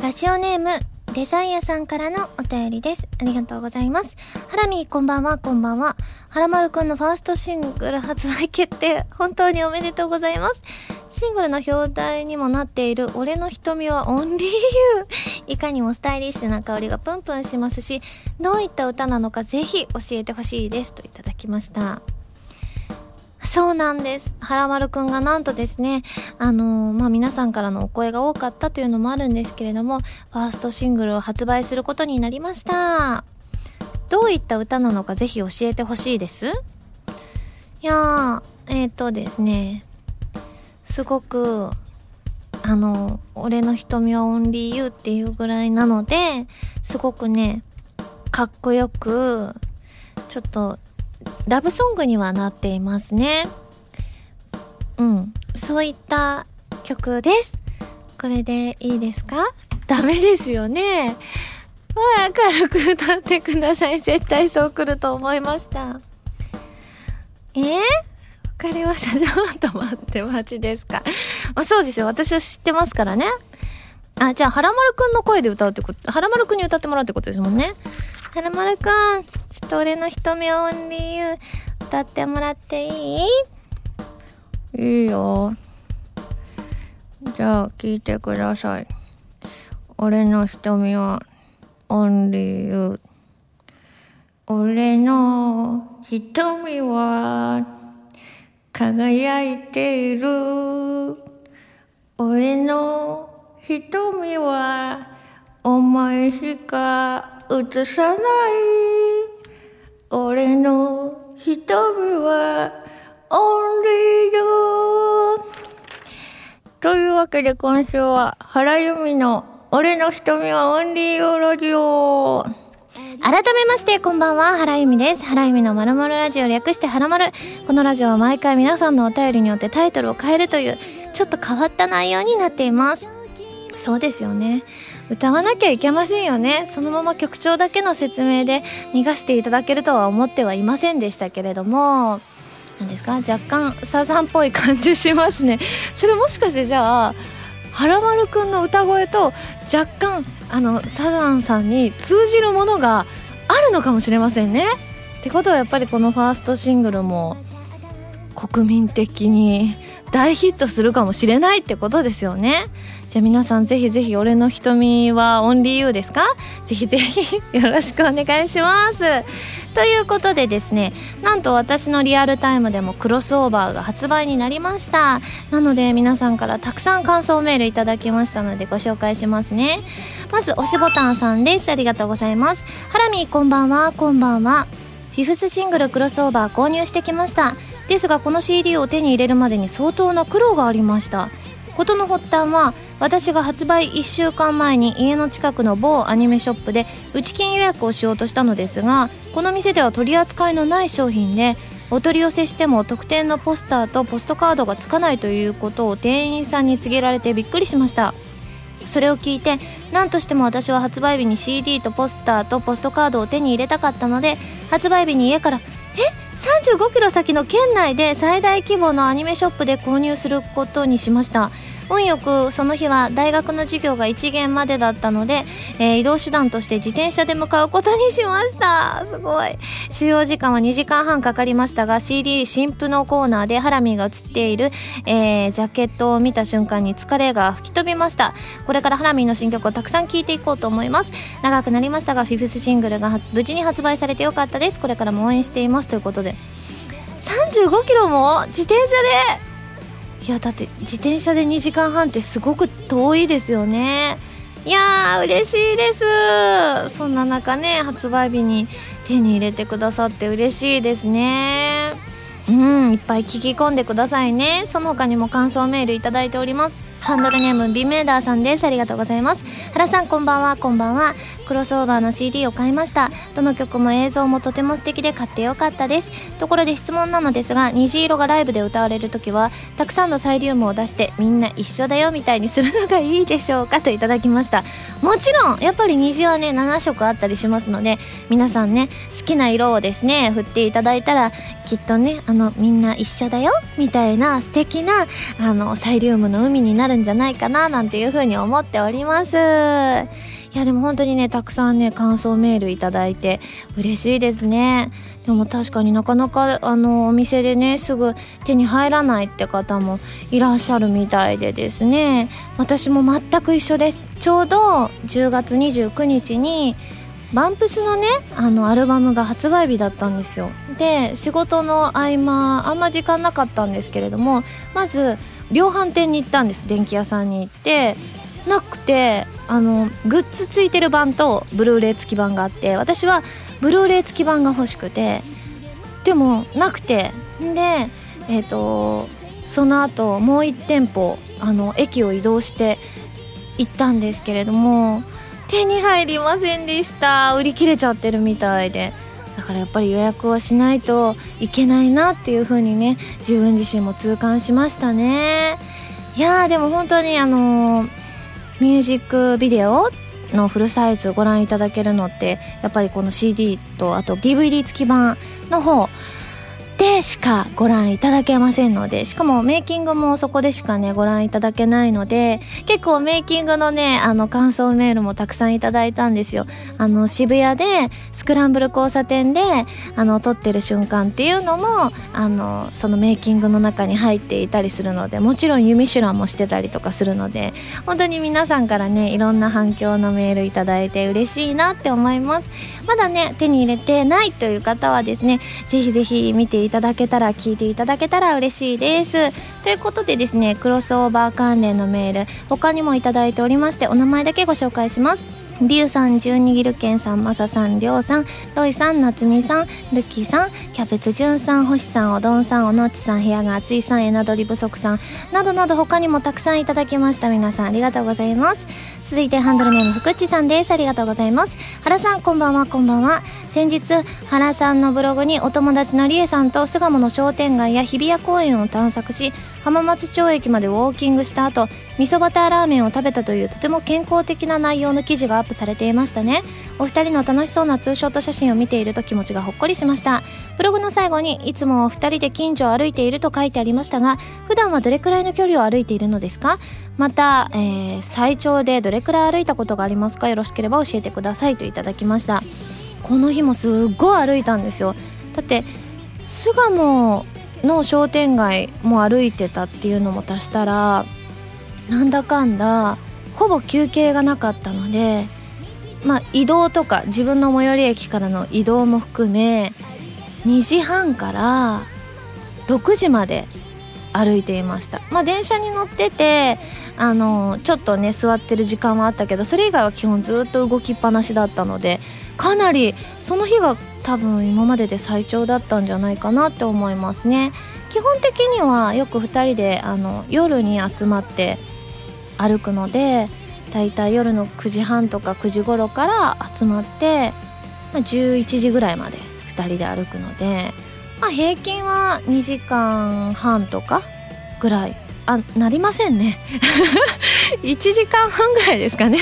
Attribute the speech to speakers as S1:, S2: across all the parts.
S1: ラジオネーム、デザイアさんからのお便りです。ありがとうございます。ハラミーこんばんは、こんばんは。ハラマルくんのファーストシングル発売決定、本当におめでとうございます。シングルの表題にもなっている俺の瞳はオンリーユー。いかにもスタイリッシュな香りがプンプンしますし、どういった歌なのかぜひ教えてほしいです。といただきました。そうなんです。はらまるくんがなんとですね、あのーまあ、皆さんからのお声が多かったというのもあるんですけれども、ファーストシングルを発売することになりました。どういった歌なのかぜひ教えてほしいです？いやー、えっ、とですね、すごく、あの、俺の瞳はオンリーユーっていうぐらいなので、すごくね、かっこよく、ちょっとラブソングにはなっていますね。うん。そういった曲です。これでいいですか？ダメですよね。まあ、明るく歌ってください。絶対そう来ると思いました。え？ー、わかりました。じゃあ、と待って、マジですか。まあ、そうですよ。私は知ってますからね。あ、じゃあ、はらまるくんの声で歌うってこと、はらまるくんに歌ってもらうってことですもんね。はらまるくん、ちょっと俺の瞳をオンリーユー歌ってもらっていい？いいよ。じゃあ、聞いてください。俺の瞳はオンリーユー。俺の瞳は輝いている。俺の瞳はお前しか映さない。俺の瞳はオンリーユー。というわけで今週は原由美の俺の瞳はオンリーユーラジオ。改めまして、こんばんは、原由美です。原由美のまるまるラジオ略してはらまる。このラジオは毎回皆さんのお便りによってタイトルを変えるという、ちょっと変わった内容になっています。そうですよね。歌わなきゃいけませんよね。そのまま曲調だけの説明で逃がしていただけるとは思ってはいませんでしたけれども、何ですか？若干サザンっぽい感じしますね。それもしかしてじゃあ、はらまるくんの歌声と若干あのサザンさんに通じるものがあるのかもしれませんね。ってことはやっぱりこのファーストシングルも国民的に大ヒットするかもしれないってことですよね。じゃあ皆さんぜひぜひ俺の瞳はオンリーユーですか？ぜひぜひ よろしくお願いします。ということでですね、なんと私のリアルタイムでもクロスオーバーが発売になりました。なので皆さんからたくさん感想メールいただきましたのでご紹介しますね。まず、押しボタンさんです。ありがとうございます。ハラミこんばんは、こんばんは。フィフスシングルクロスオーバー購入してきました。ですがこの CD を手に入れるまでに相当な苦労がありました。事の発端は私が発売1週間前に家の近くの某アニメショップで内金予約をしようとしたのですがこの店では取り扱いのない商品でお取り寄せしても特典のポスターとポストカードがつかないということを店員さんに告げられてびっくりしましたそれを聞いて何としても私は発売日に CD とポスターとポストカードを手に入れたかったので発売日に家から「え？っ35キロ先の県内で最大規模のアニメショップで購入することにしました。運よくその日は大学の授業が1限までだったので、えー移動手段として自転車で向かうことにしました。すごい。使用時間は2時間半かかりましたが CD 新譜のコーナーでハラミーが映っている、えージャケットを見た瞬間に疲れが吹き飛びました。これからハラミーの新曲をたくさん聴いていこうと思います。長くなりましたがフィフスシングルが無事に発売されてよかったです。これからも応援しています。ということで。35キロも自転車でいやだって自転車で2時間半ってすごく遠いですよね。いやー嬉しいです。そんな中ね発売日に手に入れてくださって嬉しいですね。うんいっぱい聞き込んでくださいね。その他にも感想メールいただいております。ハンドルネームビメーダーさんです。ありがとうございます。原さんこんばんはこんばんは。クロスオーバーの CD を買いました。どの曲も映像もとても素敵で買ってよかったです。ところで質問なのですが虹色がライブで歌われる時はたくさんのサイリウムを出してみんな一緒だよみたいにするのがいいでしょうか？といただきました。もちろんやっぱり虹はね7色あったりしますので皆さんね好きな色をですね振っていただいたらきっとねあのみんな一緒だよみたいな素敵なあのサイリウムの海になるんじゃないかななんていうふうに思っております。いやでも本当にねたくさんね感想メールいただいて嬉しいですね。でも確かになかなかあのお店でねすぐ手に入らないって方もいらっしゃるみたいでですね。私も全く一緒です。ちょうど10月29日にバンプスのねあのアルバムが発売日だったんですよ。で仕事の合間あんま時間なかったんですけれどもまず量販店に行ったんです。電気屋さんに行ってなくてあのグッズついてる版とブルーレイ付き版があって私はブルーレイ付き版が欲しくてでもなくてでえっ、ー、とその後もう1店舗あの駅を移動して行ったんですけれども手に入りませんでした。売り切れちゃってるみたいで。だからやっぱり予約をしないといけないなっていう風にね自分自身も痛感しましたね。いやーでも本当にあのー、ミュージックビデオのフルサイズご覧いただけるのってやっぱりこの CD とあと DVD 付き版の方でしかご覧いただけませんのでしかもメイキングもそこでしかねご覧いただけないので結構メイキングのねあの感想メールもたくさんいただいたんですよ。あの渋谷でスクランブル交差点であの撮ってる瞬間っていうのもあのそのメイキングの中に入っていたりするのでもちろんユミシュランもしてたりとかするので本当に皆さんからねいろんな反響のメールいただいて嬉しいなって思います。まだね手に入れてないという方はですねぜひぜひ見ていただけたら聞いていただけたら嬉しいですということでですねクロスオーバー関連のメール他にもいただいておりましてお名前だけご紹介しますリュウさん、十二ギルケンさん、マサさん、りょうさん、ロイさん、なつみさん、ルッキーさん、キャベツジュンさん、星さん、おどんさん、おのっちさん、部屋が暑いさん、エナドリ不足さん、などなど他にもたくさんいただきました。皆さんありがとうございます。続いてハンドルネーム福地さんです。ありがとうございます。原さんこんばんはこんばんは。先日原さんのブログにお友達のりえさんと巣鴨の商店街や日比谷公園を探索し浜松町駅までウォーキングした後味噌バターラーメンを食べたというとても健康的な内容の記事がアップされていましたね。お二人の楽しそうなツーショット写真を見ていると気持ちがほっこりしました。ブログの最後にいつもお二人で近所を歩いていると書いてありましたが普段はどれくらいの距離を歩いているのですか？また、えー、最長でどれくらい歩いたことがありますか？よろしければ教えてくださいといただきました。この日もすっごい歩いたんですよ。だって巣鴨の商店街も歩いてたっていうのも足したらなんだかんだほぼ休憩がなかったのでまあ移動とか自分の最寄り駅からの移動も含め2時半から6時まで歩いていました。まあ電車に乗っててあのちょっとね座ってる時間はあったけどそれ以外は基本ずっと動きっぱなしだったのでかなりその日が多分今までで最長だったんじゃないかなって思いますね。基本的にはよく2人であの夜に集まって歩くのでだいたい夜の9時半とか9時頃から集まって、まあ、11時ぐらいまで2人で歩くのでまあ、平均は2時間半とかぐらい。あなりませんね。1時間半ぐらいですかね。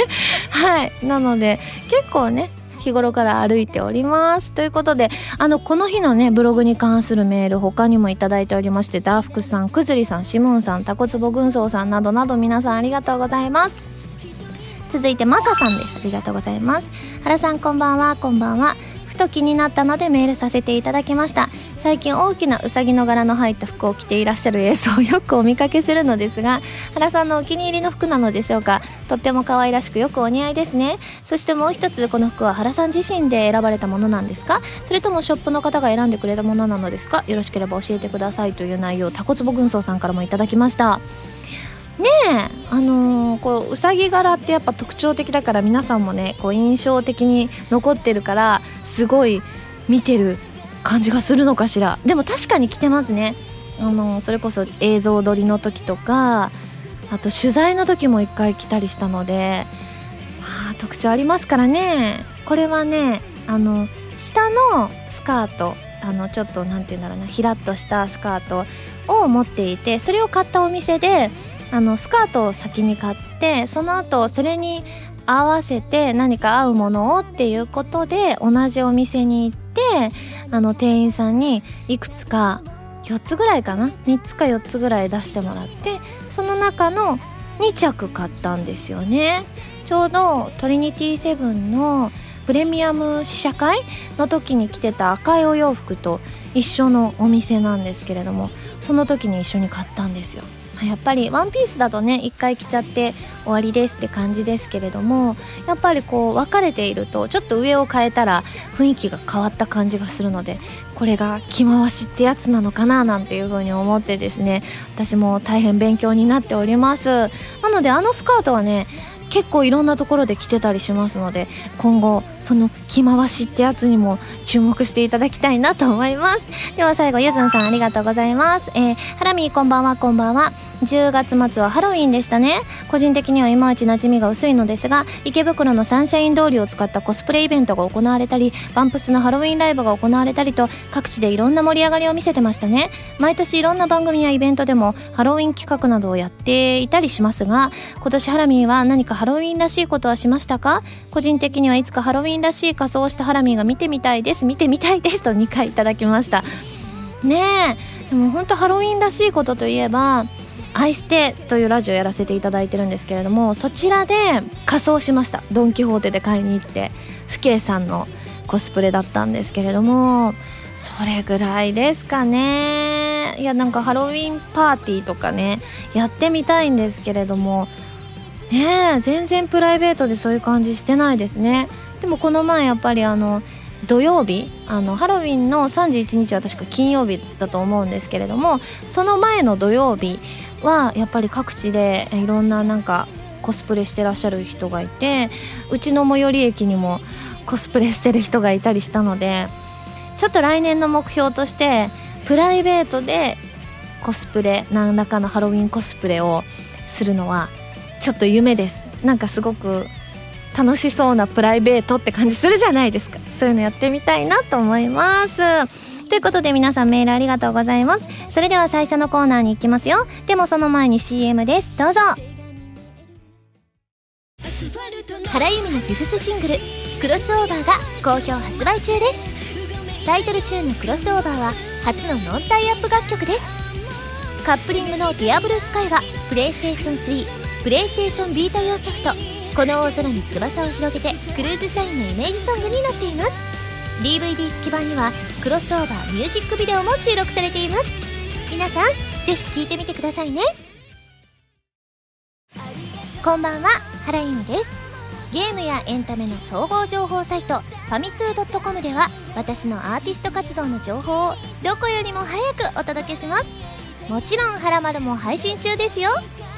S1: はい。なので結構ね日頃から歩いております。ということであのこの日のねブログに関するメール他にも頂いておりましてダーフクさんくずりさんシムーンさんタコツボ軍曹さんなどなど皆さんありがとうございます。続いてマサさんです。ありがとうございます。原さんこんばんは。こんばんは。ふと気になったのでメールさせていただきました。最近大きなうさぎの柄の入った服を着ていらっしゃる映像をよくお見かけするのですが原さんのお気に入りの服なのでしょうか？とっても可愛らしくよくお似合いですね。そしてもう一つこの服は原さん自身で選ばれたものなんですか？それともショップの方が選んでくれたものなのですか？よろしければ教えてくださいという内容タコツボ軍曹さんからもいただきました。ねえあのー、こううさぎ柄ってやっぱ特徴的だから皆さんもねこう印象的に残ってるからすごい見てる感じがするのかしら。でも確かに着てますね。あのそれこそ映像撮りの時とかあと取材の時も一回来たりしたので、まあ、特徴ありますからね。これはねあの下のスカートあのちょっと何て言うんだろうなひらっとしたスカートを持っていてそれを買ったお店であのスカートを先に買ってその後それに合わせて何か合うものをっていうことで同じお店に行ってあの店員さんにいくつか4つぐらいかな？3つか4つぐらい出してもらってその中の2着買ったんですよね。ちょうどトリニティセブンのプレミアム試写会の時に着てた赤いお洋服と一緒のお店なんですけれどもその時に一緒に買ったんですよ。まやっぱりワンピースだとね一回着ちゃって終わりですって感じですけれどもやっぱりこう分かれているとちょっと上を変えたら雰囲気が変わった感じがするのでこれが着回しってやつなのかななんていう風に思ってですね私も大変勉強になっております。なのであのスカートはね結構いろんなところで着てたりしますので今後その着回しってやつにも注目していただきたいなと思います。では最後ゆずんさんありがとうございます。えー、ハラミこんばんはこんばんは。10月末はハロウィンでしたね。個人的にはいまいち馴染みが薄いのですが池袋のサンシャイン通りを使ったコスプレイベントが行われたりバンプスのハロウィンライブが行われたりと各地でいろんな盛り上がりを見せてましたね。毎年いろんな番組やイベントでもハロウィン企画などをやっていたりしますが今年ハラミーは何かハロウィンらしいことはしましたか？個人的にはいつかハロウィンらしい仮装したハラミーが見てみたいです。見てみたいですと2回いただきました。ねえ。でも本当ハロウィンらしいことといえばアイステというラジオやらせていただいてるんですけれどもそちらで仮装しました。ドン・キホーテで買いに行って父兄さんのコスプレだったんですけれどもそれぐらいですかね。いやなんかハロウィンパーティーとかねやってみたいんですけれどもねえ全然プライベートでそういう感じしてないですね。でもこの前やっぱりあの土曜日あのハロウィンの31日は確か金曜日だと思うんですけれどもその前の土曜日はやっぱり各地でいろんななんかコスプレしてらっしゃる人がいてうちの最寄り駅にもコスプレしてる人がいたりしたのでちょっと来年の目標としてプライベートでコスプレ何らかのハロウィンコスプレをするのはちょっと夢です。なんかすごく楽しそうなプライベートって感じするじゃないですか。そういうのやってみたいなと思います。ということで皆さんメールありがとうございます。それでは最初のコーナーに行きますよ。でもその前に CM です。どうぞ。原由美のフィフスシングル「クロスオーバー」が好評発売中です。タイトルチューンの「クロスオーバー」は初のノンタイアップ楽曲です。カップリングの「ディアブルスカイはプレイステーション3プレイステーションビータ用ソフト「この大空に翼を広げて」クルーズサインのイメージソングになっています。DVD 付き版にはクロスオーバーミュージックビデオも収録されています。皆さんぜひ聴いてみてくださいね。こんばんは原由美です。ゲームやエンタメの総合情報サイトファミツー .com では私のアーティスト活動の情報をどこよりも早くお届けします。もちろん「はらまる」も配信中ですよ。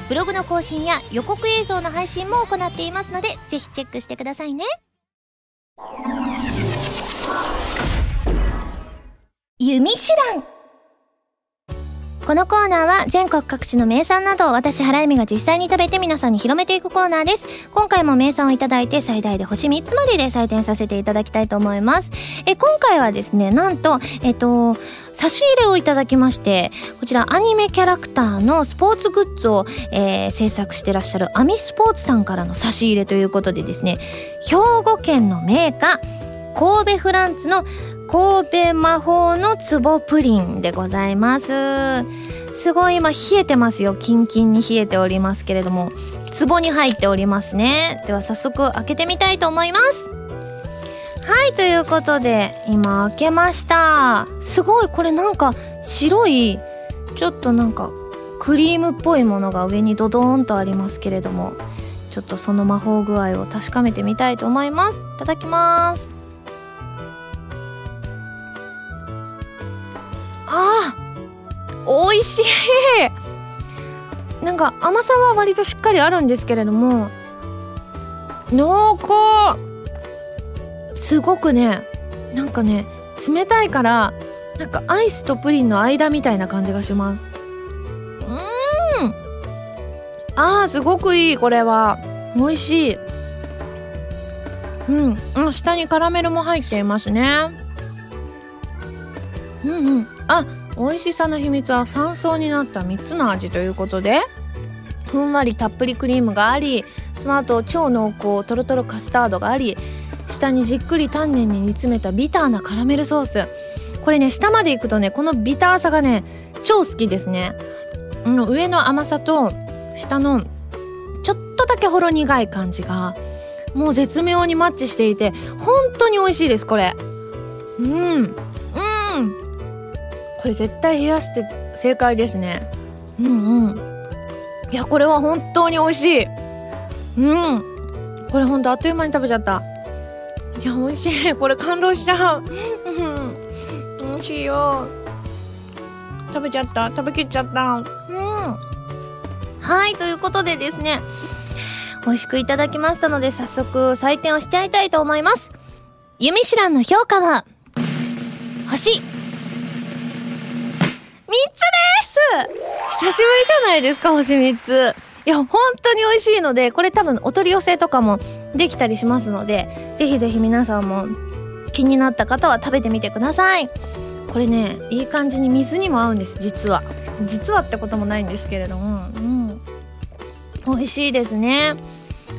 S1: ブログの更新や予告映像の配信も行っていますのでぜひチェックしてくださいね。弓手段。このコーナーは全国各地の名産などを私原由美が実際に食べて皆さんに広めていくコーナーです。今回も名産をいただいて最大で星3つまでで採点させていただきたいと思います。え今回はですねなんとえっと差し入れをいただきましてこちらアニメキャラクターのスポーツグッズを、えー、制作してらっしゃるアミスポーツさんからの差し入れということでですね兵庫県のメーカー神戸フランツの神戸魔法の壺プリンでございます。すごい今冷えてますよ。キンキンに冷えておりますけれども。壺に入っておりますね。では早速開けてみたいと思います。はいということで今開けました。すごいこれなんか白いちょっとなんかクリームっぽいものが上にドドーンとありますけれども。ちょっとその魔法具合を確かめてみたいと思います。いただきます。あー美味しい。なんか甘さは割としっかりあるんですけれども濃厚。すごくねなんかね冷たいからなんかアイスとプリンの間みたいな感じがします。うん。あーすごくいいこれは。美味しい。うん。下にカラメルも入っていますね。うんうん。あ美味しさの秘密は3層になった3つの味ということでふんわりたっぷりクリームがありその後超濃厚とろとろカスタードがあり下にじっくり丹念に煮詰めたビターなカラメルソース。これね下までいくとねこのビターさがね超好きですね、うん、上の甘さと下のちょっとだけほろ苦い感じがもう絶妙にマッチしていて本当に美味しいですこれ。うん。うん。これ絶対冷やして正解ですね。うんうん。いやこれは本当に美味しい。うん。これほんとあっという間に食べちゃった。いや美味しい。これ感動したう。ん。美味しいよ。食べちゃった。食べきっちゃった。うん。はいということでですね。美味しくいただきましたので早速採点をしちゃいたいと思います。ユミシュランの評価は星。3つです。久しぶりじゃないですか星3つ。いや本当に美味しいのでこれ多分お取り寄せとかもできたりしますのでぜひぜひ皆さんも気になった方は食べてみてください。これねいい感じに水にも合うんです実は。実はってこともないんですけれども。うん。美味しいですね。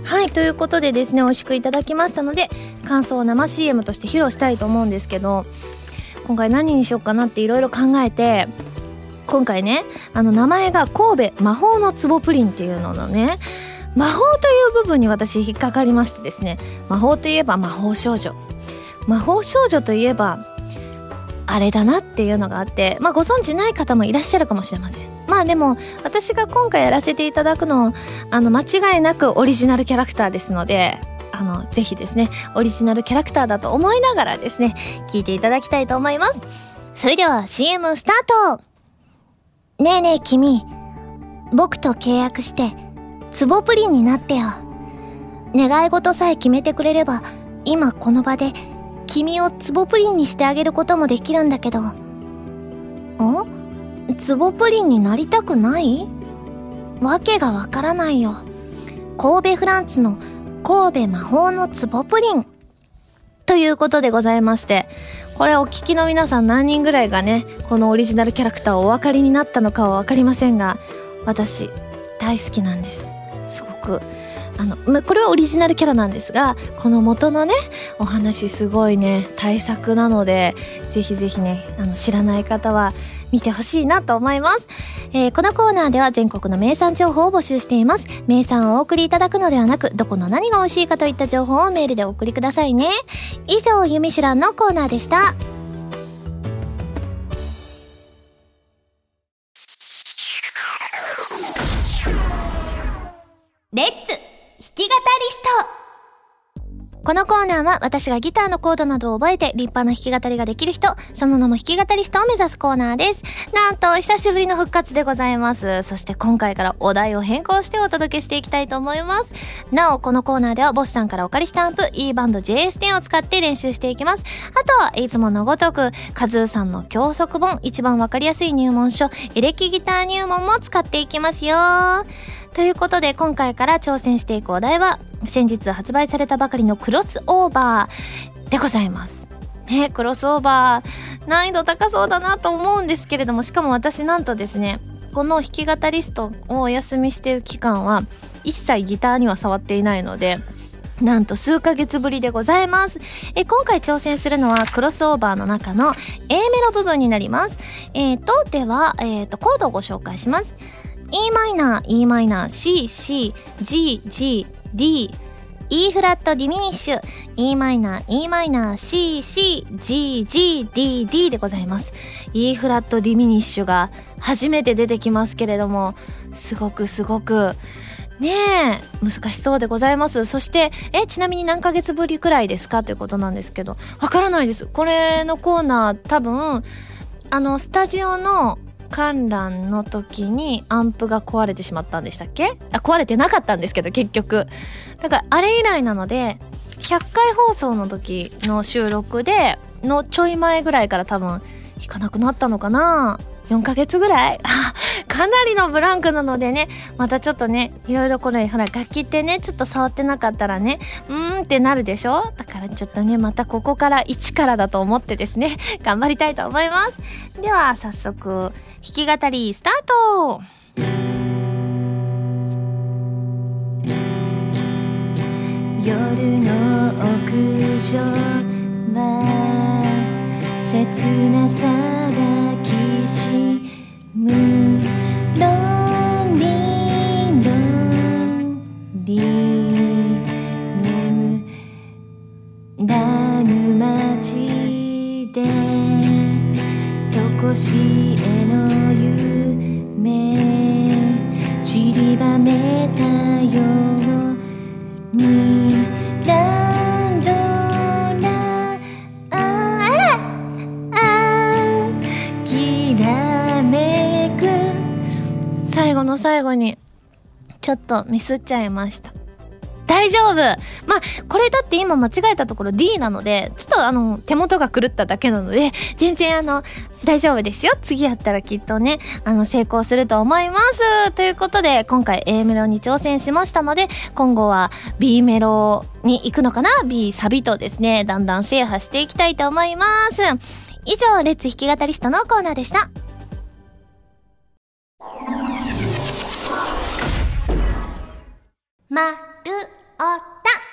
S1: はいということでですね美味しくいただきましたので感想を生 CM として披露したいと思うんですけど今回何にしようかなっていろいろ考えて今回ねあの名前が神戸魔法の壺プリンっていうののね魔法という部分に私引っかかりましてですね魔法といえば魔法少女。魔法少女といえばあれだなっていうのがあってまあご存知ない方もいらっしゃるかもしれません。まあでも私が今回やらせていただくのあの間違いなくオリジナルキャラクターですのであのぜひですねオリジナルキャラクターだと思いながらですね聞いていただきたいと思います。それでは CM スタート。ねえねえ君。僕と契約してツボプリンになってよ。願い事さえ決めてくれれば今この場で君をツボプリンにしてあげることもできるんだけど。んツボプリンになりたくない？わけがわからないよ。神戸フランツの神戸魔法のツボプリン。ということでございまして、これお聞きの皆さん何人ぐらいがね、このオリジナルキャラクターをお分かりになったのかは分かりませんが、私、大好きなんです。すごく。あの、ま、これはオリジナルキャラなんですが、この元のね、お話すごいね、大作なので、ぜひぜひね、あの、知らない方は、見てほしいなと思います、えー、このコーナーでは全国の名産情報を募集しています。名産をお送りいただくのではなくどこの何が美味しいかといった情報をメールでお送りくださいね。以上ゆみしゅらんのコーナーでした。レッツ弾き語りスト。このコーナーは私がギターのコードなどを覚えて立派な弾き語りができる人、その名も弾き語りストを目指すコーナーです。なんと、久しぶりの復活でございます。そして今回からお題を変更してお届けしていきたいと思います。なお、このコーナーではボスさんからお借りしたアンプ E バンド JS10 を使って練習していきます。あとは、いつものごとく、カズーさんの教則本、一番わかりやすい入門書、エレキギター入門も使っていきますよ。ということで今回から挑戦していくお題は先日発売されたばかりのクロスオーバーでございます。ね、クロスオーバー難易度高そうだなと思うんですけれどもしかも私なんとですねこの弾き語りストをお休みしている期間は一切ギターには触っていないのでなんと数ヶ月ぶりでございます。え今回挑戦するのはクロスオーバーの中の A メロ部分になります。えっ、ー、と、では、え、ー、と、コードをご紹介します。E マイナー e マイナー C C G G D E フラットディミニッシュ。E マイナー E マイナー C C G G D D でございます。E フラットディミニッシュが初めて出てきますけれどもすごくすごくねえ難しそうでございます。そしてえちなみに何ヶ月ぶりくらいですか？ということなんですけど。わからないです。これのコーナー多分あのスタジオの観覧の時にアンプが壊れてしまったんでしたっけ？あ壊れてなかったんですけど結局。だからあれ以来なので100回放送の時の収録でのちょい前ぐらいから多分弾かなくなったのかな？4ヶ月ぐらい？かなりのブランクなのでねまたちょっとねいろいろこれほら楽器ってねちょっと触ってなかったらねうーんってなるでしょ？だからちょっとねまたここから一からだと思ってですね 頑張りたいと思います。では早速弾き語りスタート。夜の屋上は切なさがきしむ。リ眠らぬ街でとこしえの夢散りばめたようにランドラああきらめく。最後の最後に。ちょっとミスっちゃいました。大丈夫。まあこれだって今間違えたところ D なのでちょっとあの手元が狂っただけなので全然あの大丈夫ですよ。次やったらきっとねあの成功すると思います。ということで今回 A メロに挑戦しましたので今後は B メロに行くのかな？B サビとですねだんだん制覇していきたいと思います。以上レッツ弾き語りストのコーナーでした。まるおた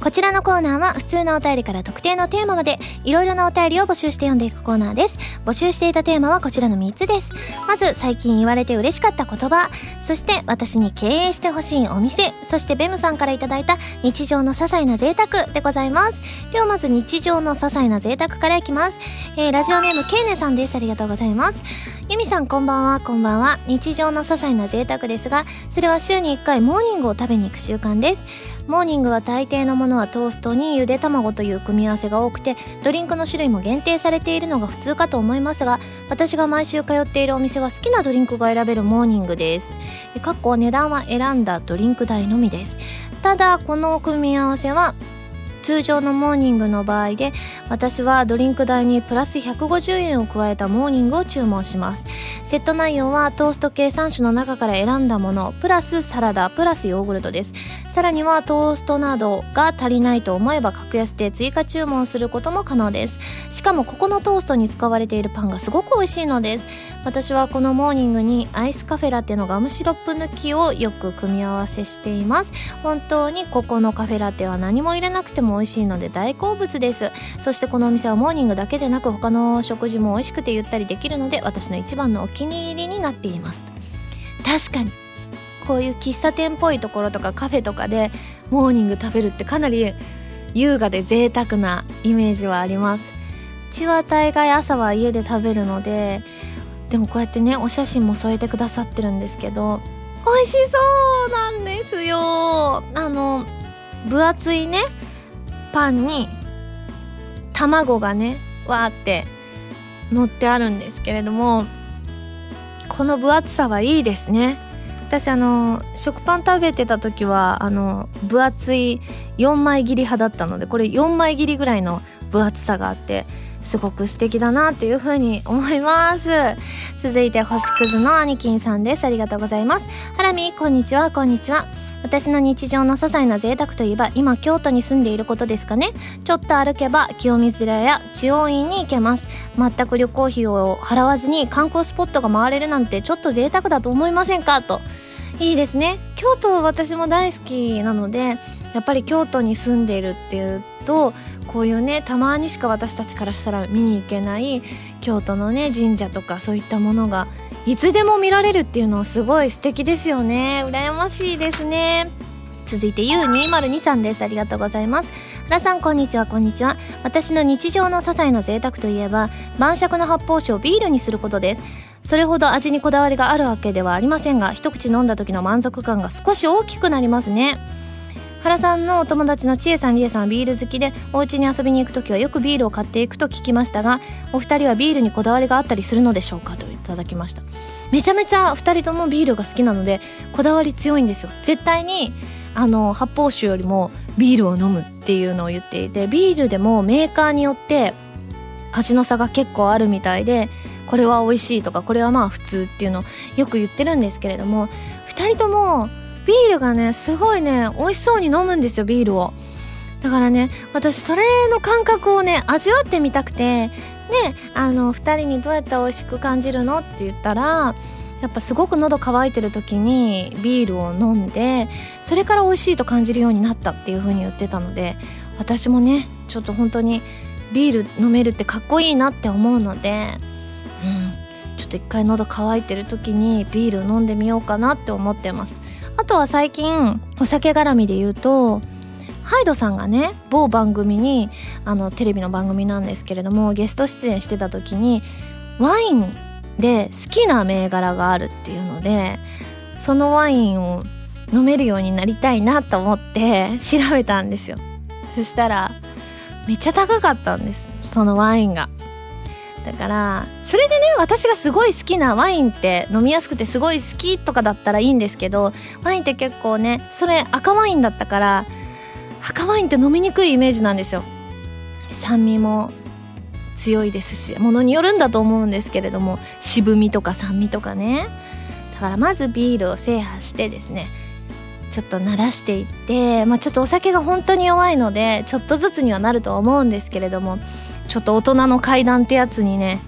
S1: こちらのコーナーは普通のお便りから特定のテーマまでいろいろなお便りを募集して読んでいくコーナーです。募集していたテーマはこちらの3つです。まず最近言われて嬉しかった言葉そして私に経営してほしいお店そしてベムさんからいただいた日常の些細な贅沢でございます。ではまず日常の些細な贅沢からいきます、えー、ラジオネームケイネさんです。ありがとうございます。ユミさんこんばんは。こんばんは。日常の些細な贅沢ですがそれは週に1回モーニングを食べに行く習慣です。モーニングは大抵のものはトーストにゆで卵という組み合わせが多くてドリンクの種類も限定されているのが普通かと思いますが私が毎週通っているお店は好きなドリンクが選べるモーニングです。かっこ値段は選んだドリンク代のみです。ただこの組み合わせは通常のモーニングの場合で私はドリンク代にプラス150円を加えたモーニングを注文します。セット内容はトースト計3種の中から選んだものプラスサラダプラスヨーグルトです。さらにはトーストなどが足りないと思えば格安で追加注文することも可能です。しかもここのトーストに使われているパンがすごく美味しいのです。私はこのモーニングにアイスカフェラテのガムシロップ抜きをよく組み合わせしています。本当にここのカフェラテは何も入れなくても美味しいので大好物です。そしてこのお店はモーニングだけでなく他の食事も美味しくてゆったりできるので私の一番のお気に入りになっています。確かに。こういう喫茶店っぽいところとかカフェとかでモーニング食べるってかなり優雅で贅沢なイメージはあります。うちは大概朝は家で食べるのででもこうやってねお写真も添えてくださってるんですけど美味しそうなんですよ。あの分厚いねパンに卵がねわーって乗ってあるんですけれどもこの分厚さはいいですね。私あの食パン食べてた時はあの分厚い4枚切り派だったのでこれ4枚切りぐらいの分厚さがあってすごく素敵だなっていう風に思います。続いて星屑の兄貴さんです。ありがとうございます。ハラミこんにちは。こんにちは。私の日常の些細な贅沢といえば今京都に住んでいることですかね。ちょっと歩けば清水寺や知恩院に行けます。全く旅行費を払わずに観光スポットが回れるなんてちょっと贅沢だと思いませんか？と。いいですね。京都私も大好きなのでやっぱり京都に住んでいるっていうとこういうねたまにしか私たちからしたら見に行けない京都のね神社とかそういったものがいつでも見られるっていうのはすごい素敵ですよね。羨ましいですね。続いて U202 さんです。ありがとうございます。皆さんこんにちは。こんにちは。私の日常の些細な贅沢といえば晩酌の発泡酒をビールにすることです。それほど味にこだわりがあるわけではありませんが一口飲んだ時の満足感が少し大きくなりますね。原さんのお友達の千恵さん、りえさんはビール好きでお家に遊びに行く時はよくビールを買っていくと聞きましたがお二人はビールにこだわりがあったりするのでしょうかといただきました。めちゃめちゃ二人ともビールが好きなのでこだわり強いんですよ。絶対にあの発泡酒よりもビールを飲むっていうのを言っていてビールでもメーカーによって味の差が結構あるみたいでこれは美味しいとかこれはまあ普通っていうのをよく言ってるんですけれども2人ともビールがねすごいね美味しそうに飲むんですよビールを。だからね私それの感覚をね味わってみたくてであの2人にどうやって美味しく感じるのって言ったらやっぱすごく喉乾いてる時にビールを飲んでそれから美味しいと感じるようになったっていう風に言ってたので私もねちょっと本当にビール飲めるってかっこいいなって思うので、ちょっと一回喉乾いてる時にビール飲んでみようかなって思ってます。あとは最近お酒絡みで言うとハイドさんがね某番組にあのテレビの番組なんですけれどもゲスト出演してた時にワインで好きな銘柄があるっていうのでそのワインを飲めるようになりたいなと思って調べたんですよ。そしたらめっちゃ高かったんです。そのワインが。だからそれでね私がすごい好きなワインって飲みやすくてすごい好きとかだったらいいんですけどワインって結構ねそれ赤ワインだったから赤ワインって飲みにくいイメージなんですよ。酸味も強いですしものによるんだと思うんですけれども渋みとか酸味とかね。だからまずビールを制覇してですねちょっと慣らしていって、まあ、ちょっとお酒が本当に弱いのでちょっとずつにはなるとは思うんですけれどもちょっと大人の階段ってやつにね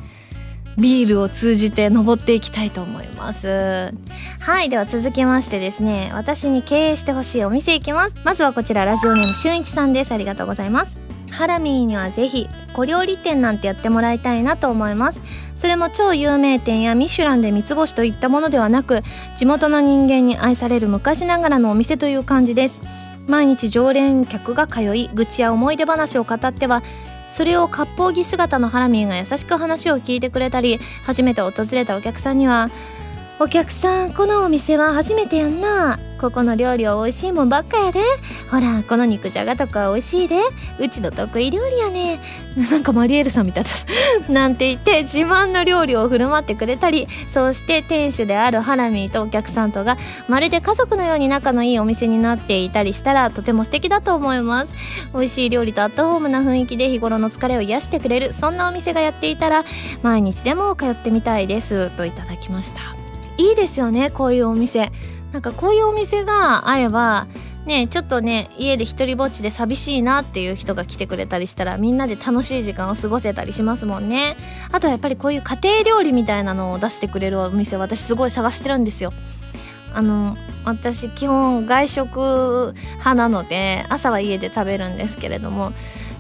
S1: ビールを通じて登っていきたいと思います。はいでは続きましてですね私に経営してほしいお店行きます。まずはこちらラジオネームしゅんいちさんです。ありがとうございます。ハラミーにはぜひ小料理店なんてやってもらいたいなと思います。それも超有名店やミシュランで三つ星といったものではなく地元の人間に愛される昔ながらのお店という感じです。毎日常連客が通い愚痴や思い出話を語ってはそれを割烹着姿のハラミーが優しく話を聞いてくれたり初めて訪れたお客さんにはお客さんこのお店は初めてやんなここの料理は美味しいもんばっかやで。ほらこの肉じゃがとか美味しいで。うちの得意料理やね。なんかマリエルさんみたいだ。なんて言って自慢の料理を振る舞ってくれたり。そうして店主であるハラミーとお客さんとがまるで家族のように仲のいいお店になっていたりしたらとても素敵だと思います。美味しい料理とアットホームな雰囲気で日頃の疲れを癒してくれるそんなお店がやっていたら毎日でも通ってみたいです。といただきました。いいですよねこういうお店。なんかこういうお店があればねちょっとね家で一人ぼっちで寂しいなっていう人が来てくれたりしたらみんなで楽しい時間を過ごせたりしますもんね。あとはやっぱりこういう家庭料理みたいなのを出してくれるお店私すごい探してるんですよ。あの私基本外食派なので朝は家で食べるんですけれども。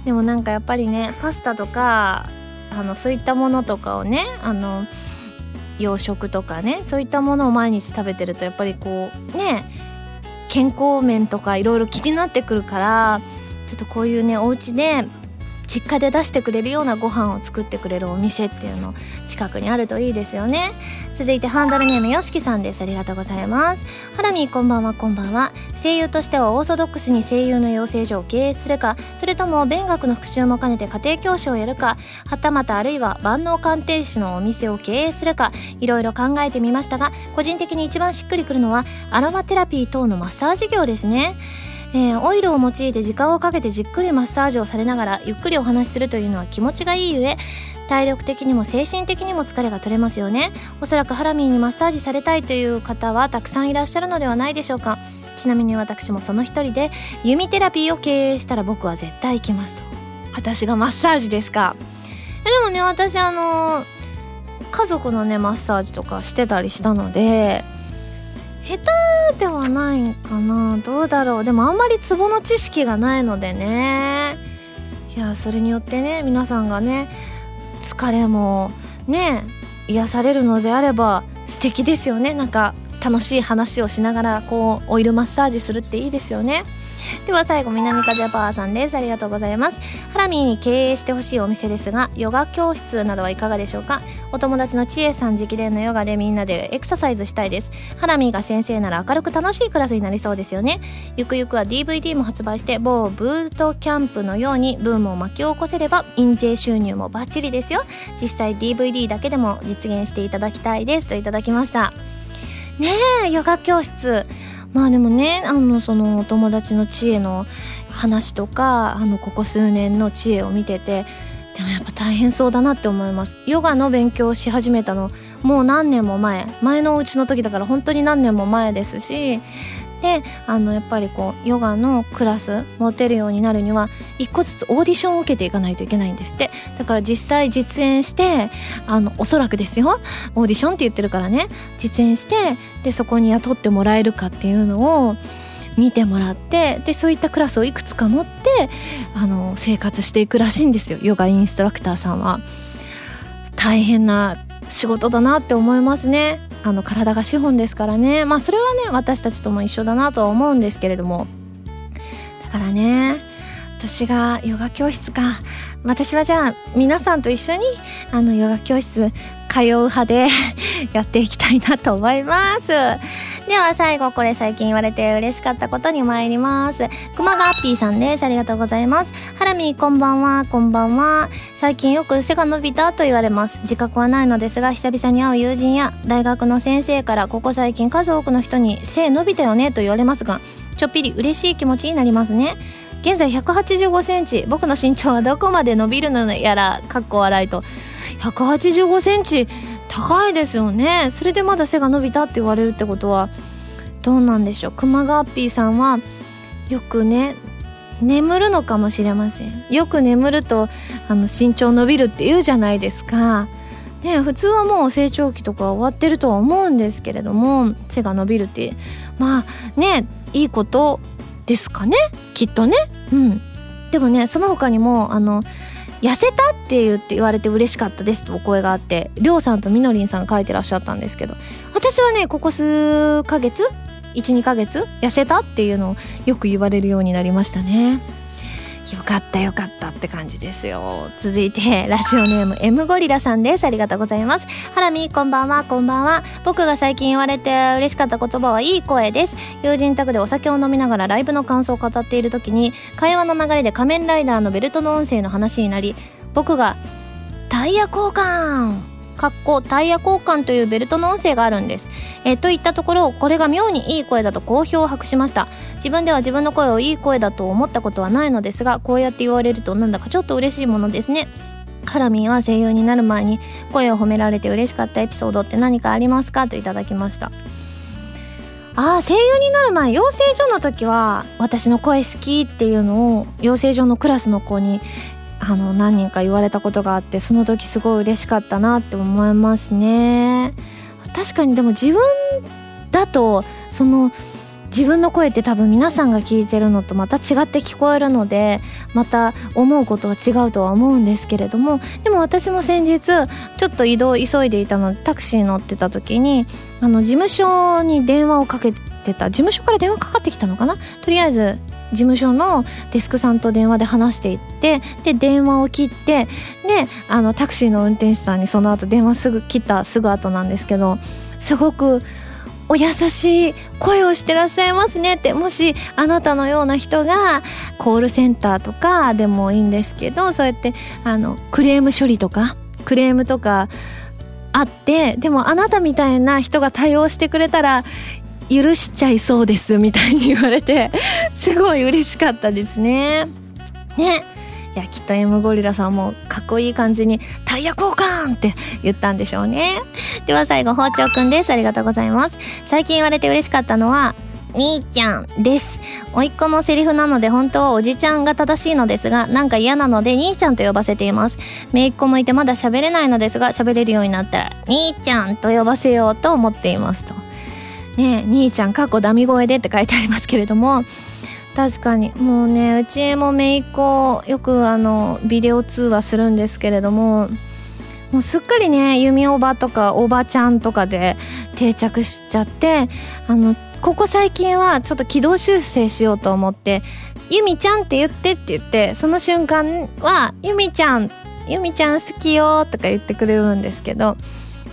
S1: でもなんかやっぱりねパスタとかあのそういったものとかをねあの洋食とかねそういったものを毎日食べてるとやっぱりこうね健康面とかいろいろ気になってくるからちょっとこういうねお家で実家で出してくれるようなご飯を作ってくれるお店っていうの近くにあるといいですよね。続いてハンドルネームよしきさんです。ありがとうございます。ハラミこんばんはこんばんは。声優としてはオーソドックスに声優の養成所を経営するかそれとも勉学の復習も兼ねて家庭教師をやるかはたまたあるいは万能鑑定士のお店を経営するかいろいろ考えてみましたが個人的に一番しっくりくるのはアロマテラピー等のマッサージ業ですね。えー、オイルを用いて時間をかけてじっくりマッサージをされながらゆっくりお話しするというのは気持ちがいいゆえ体力的にも精神的にも疲れが取れますよね。おそらくハラミーにマッサージされたいという方はたくさんいらっしゃるのではないでしょうか。ちなみに私もその一人で弓テラピーを経営したら僕は絶対行きますと。私がマッサージですか？でもね私あの家族のねマッサージとかしてたりしたので下手ではないかな。どうだろう。でもあんまりツボの知識がないのでね。いやそれによってね皆さんがね疲れもね癒されるのであれば素敵ですよね。なんか楽しい話をしながらこうオイルマッサージするっていいですよね。では最後南風パワーさんです。ありがとうございます。ハラミーに経営してほしいお店ですがヨガ教室などはいかがでしょうか？お友達のちえさん直伝のヨガでみんなでエクササイズしたいです。ハラミーが先生なら明るく楽しいクラスになりそうですよね。ゆくゆくは DVD も発売して某ブートキャンプのようにブームを巻き起こせれば印税収入もバッチリですよ。実際 DVD だけでも実現していただきたいですといただきました。ねえヨガ教室。まあでもねあのそのお友達の知恵の話とかあのここ数年の知恵を見ててでもやっぱ大変そうだなって思います。ヨガの勉強をし始めたのもう何年も前。前のうちの時だから本当に何年も前ですしであのやっぱりこうヨガのクラス持てるようになるには一個ずつオーディションを受けていかないといけないんですって。だから実際実演してあのおそらくですよ。オーディションって言ってるからね。実演してでそこに雇ってもらえるかっていうのを見てもらってでそういったクラスをいくつか持ってあの生活していくらしいんですよ。ヨガインストラクターさんは。大変な仕事だなって思いますね。あの体が資本ですからね。まあそれはね私たちとも一緒だなとは思うんですけれども。だからね私がヨガ教室か。私はじゃあ皆さんと一緒にあのヨガ教室通う派で やっていきたいなと思います。では最後これ最近言われて嬉しかったことに参ります。熊がッピーさんです。ありがとうございます。ハラミこんばんは。こんばんは。最近よく背が伸びたと言われます。自覚はないのですが久々に会う友人や大学の先生からここ最近数多くの人に背伸びたよねと言われますがちょっぴり嬉しい気持ちになりますね。現在185センチ。僕の身長はどこまで伸びるのやらかっこ笑いと。185センチ。高いですよね。それでまだ背が伸びたって言われるってことは。どうなんでしょう。熊ガッピーさんはよくね眠るのかもしれません。よく眠るとあの身長伸びるって言うじゃないですか。ね普通はもう成長期とか終わってるとは思うんですけれども背が伸びるって。まあねいいことですかね。きっとね。うん。でもねその他にもあの痩せたって言って言われて嬉しかったですとお声があって。りょうさんとみのりんさんが書いてらっしゃったんですけど。私はねここ数ヶ月？12ヶ月？痩せたっていうのをよく言われるようになりましたね。よかったよかったって感じですよ。続いてラジオネーム M ゴリラさんです。ありがとうございます。ハラミこんばんは。こんばんは。僕が最近言われて嬉しかった言葉はいい声です。友人宅でお酒を飲みながらライブの感想を語っている時に会話の流れで仮面ライダーのベルトの音声の話になり僕がタイヤ交換。かっこタイヤ交換というベルトの音声があるんです、え、といったところこれが妙にいい声だと好評を博しました。自分では自分の声をいい声だと思ったことはないのですがこうやって言われるとなんだかちょっと嬉しいものですね。ハラミンは声優になる前に声を褒められて嬉しかったエピソードって何かありますかといただきました。ああ声優になる前養成所の時は私の声好きっていうのを養成所のクラスの子にあの何人か言われたことがあってその時すごい嬉しかったなって思いますね。確かにでも自分だとその自分の声って多分皆さんが聞いてるのとまた違って聞こえるのでまた思うことは違うとは思うんですけれどもでも私も先日ちょっと移動急いでいたのでタクシー乗ってた時にあの事務所に電話をかけてた事務所から電話かかってきたのかな？とりあえず事務所のデスクさんと電話で話していってで電話を切ってであのタクシーの運転手さんにその後電話すぐ切ったすぐ後なんですけどすごくお優しい声をしてらっしゃいますねってもしあなたのような人がコールセンターとかでもいいんですけどそうやってあのクレーム処理とかクレームとかあってでもあなたみたいな人が対応してくれたら許しちゃいそうですみたいに言われて すごい嬉しかったですね。ね。いやきっと M ゴリラさんもかっこいい感じに「タイヤ交換!」って言ったんでしょうねでは最後包丁くんですありがとうございます最近言われて嬉しかったのは兄ちゃんです甥っ子のセリフなので本当はおじちゃんが正しいのですがなんか嫌なので兄ちゃんと呼ばせています姪っ子もいてまだ喋れないのですが喋れるようになったら兄ちゃんと呼ばせようと思っていますとね兄ちゃんかっこダミ声でって書いてありますけれども。確かに。もうねうちも姪っ子よくあのビデオ通話するんですけれども。もうすっかりね弓おばとかおばちゃんとかで定着しちゃってあのここ最近はちょっと軌道修正しようと思って「ゆみちゃんって言って」って言ってその瞬間は「ゆみちゃんゆみちゃん好きよ」とか言ってくれるんですけど。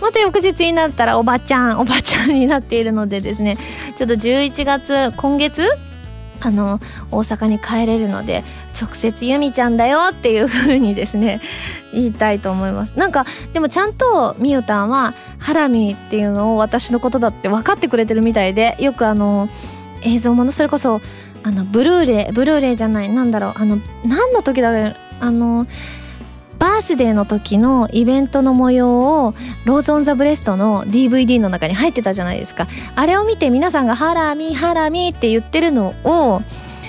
S1: また翌日になったらおばちゃんおばちゃんになっているのでですねちょっと11月今月あの大阪に帰れるので直接由美ちゃんだよっていう風にですね言いたいと思います。なんかでもちゃんとみゆたんはハラミっていうのを私のことだって分かってくれてるみたいでよくあの映像ものそれこそあのブルーレイブルーレイじゃないなんだろうあの何の時だあのバースデーの時のイベントの模様をローズ・オン・ザ・ブレストの DVD の中に入ってたじゃないですか。あれを見て皆さんが「ハラミハラミ」って言ってるのを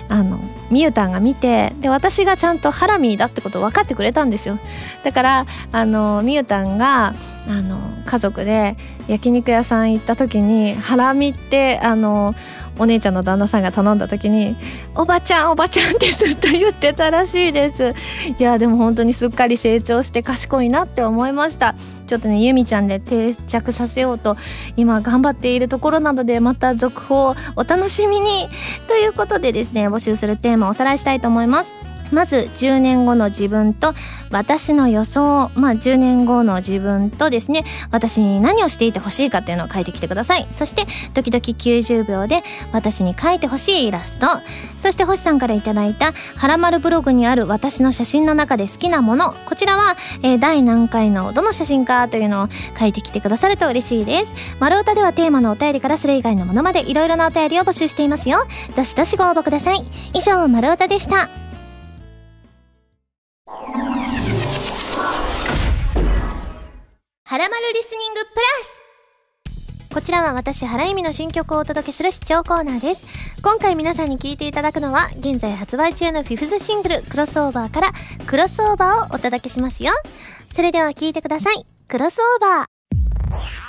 S1: あのみゆたんが見てで私がちゃんとハラミだってことを分かってくれたんですよ。だからあのみゆたんがあの家族で焼肉屋さん行った時にハラミってあのお姉ちゃんの旦那さんが頼んだ時に「おばちゃんおばちゃん」ってずっと言ってたらしいです。いやでも本当にすっかり成長して賢いなって思いました。ちょっとねゆみちゃんで定着させようと今頑張っているところなのでまた続報お楽しみに。ということでですね募集するテーマをおさらいしたいと思います。まず10年後の自分と私の予想まあ10年後の自分とですね私に何をしていてほしいかっていうのを書いてきてください。そして時々90秒で私に書いてほしいイラスト。そして星さんからいただいた「はらまるブログ」にある私の写真の中で好きなもの。こちらは、えー、第何回のどの写真かというのを書いてきてくださると嬉しいです。丸太ではテーマのお便りからそれ以外のものまでいろいろなお便りを募集していますよ。どしどしご応募ください。以上丸太でした。はらまるリスニングプラスこちらは私、原由美の新曲をお届けする視聴コーナーです。今回皆さんに聴いていただくのは、現在発売中のフィフスシングル、クロスオーバーから、クロスオーバーをお届けしますよ。それでは聴いてください。クロスオーバー。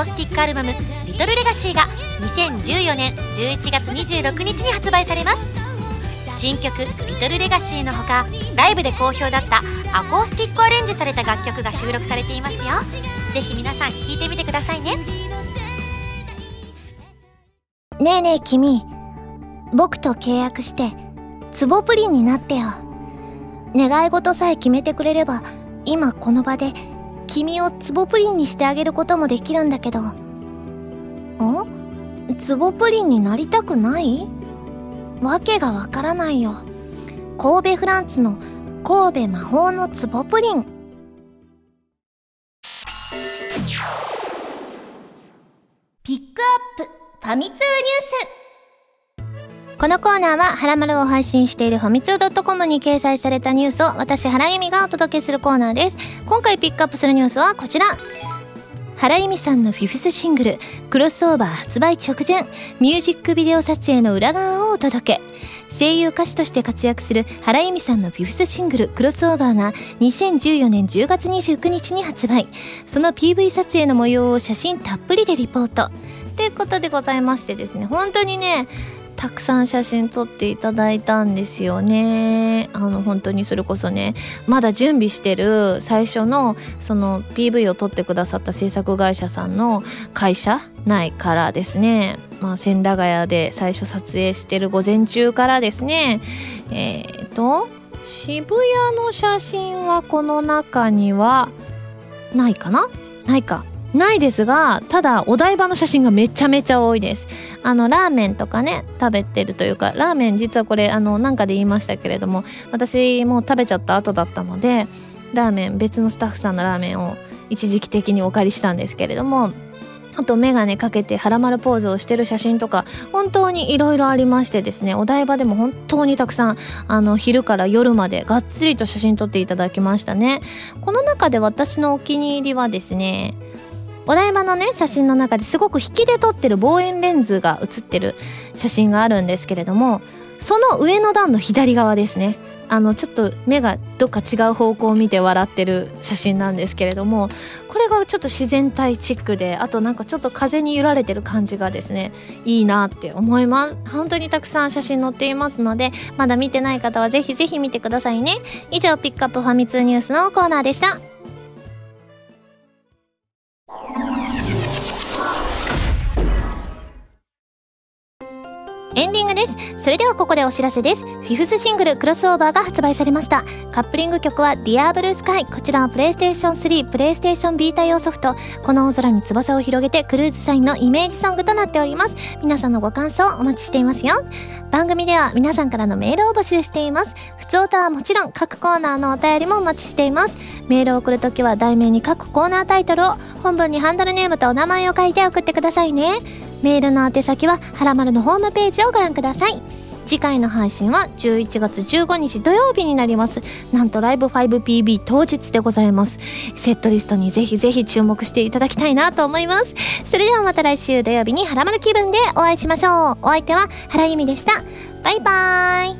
S1: アルバム「リトルレガシーが2014年11月26日に発売されます。新曲「リトルレガシーのほかライブで好評だったアコースティックアレンジされた楽曲が収録されていますよ。ぜひ皆さん聴いてみてくださいね。ねえねえ君僕と契約してツボプリンになってよ。願い事さえ決めてくれれば今この場で君をツボプリンにしてあげることもできるんだけどん？ツボプリンになりたくない？わけがわからないよ。神戸フランツの神戸魔法のツボプリン。ピックアップファミ通ニュースこのコーナーは、はらまるを配信しているファミツー .com に掲載されたニュースを私、原由美がお届けするコーナーです。今回ピックアップするニュースはこちら。原由美さんのフィフスシングル「クロスオーバー」発売直前ミュージックビデオ撮影の裏側をお届け声優歌手として活躍する原由美さんのフィフスシングル「クロスオーバー」が2014年10月29日に発売その PV 撮影の模様を写真たっぷりでリポートということでございましてですね本当にねたくさん写真撮っていただいたんですよね。あの本当にそれこそねまだ準備してる最初のその PV を撮ってくださった制作会社さんの会社内からですね、まあ、千駄ヶ谷で最初撮影してる午前中からですねえっ、ー、と渋谷の写真はこの中にはないかな？ないか。ないですがただお台場の写真がめちゃめちゃ多いです。あのラーメンとかね食べてるというかラーメン実はこれあのなんかで言いましたけれども私もう食べちゃった後だったのでラーメン別のスタッフさんのラーメンを一時期的にお借りしたんですけれどもあと眼鏡かけてハラマルポーズをしてる写真とか本当にいろいろありましてですねお台場でも本当にたくさんあの昼から夜までがっつりと写真撮っていただきましたね。この中で私のお気に入りはですねお台場のね写真の中ですごく引きで撮ってる望遠レンズが写ってる写真があるんですけれどもその上の段の左側ですね。あのちょっと目がどっか違う方向を見て笑ってる写真なんですけれどもこれがちょっと自然体チックであとなんかちょっと風に揺られてる感じがですねいいなって思います。本当にたくさん写真載っていますのでまだ見てない方はぜひぜひ見てくださいね。以上ピックアップファミ通ニュースのコーナーでした。エンディングです。それではここでお知らせです。フィフスシングルクロスオーバーが発売されました。カップリング曲は Dear Blue Sky こちらはプレイステーション3プレイステーション B 対応ソフトこの大空に翼を広げてクルーズサインのイメージソングとなっております。皆さんのご感想お待ちしていますよ。番組では皆さんからのメールを募集しています。普通歌はもちろん各コーナーのお便りもお待ちしています。メールを送るときは題名に各コーナータイトルを本文にハンドルネームとお名前を書いて送ってくださいね。メールの宛先ははらまるのホームページをご覧ください。次回の配信は11月15日土曜日になります。なんとライブ 5PB 当日でございます。セットリストにぜひぜひ注目していただきたいなと思います。それではまた来週土曜日にはらまる気分でお会いしましょう。お相手は原由美でした。バイバーイ。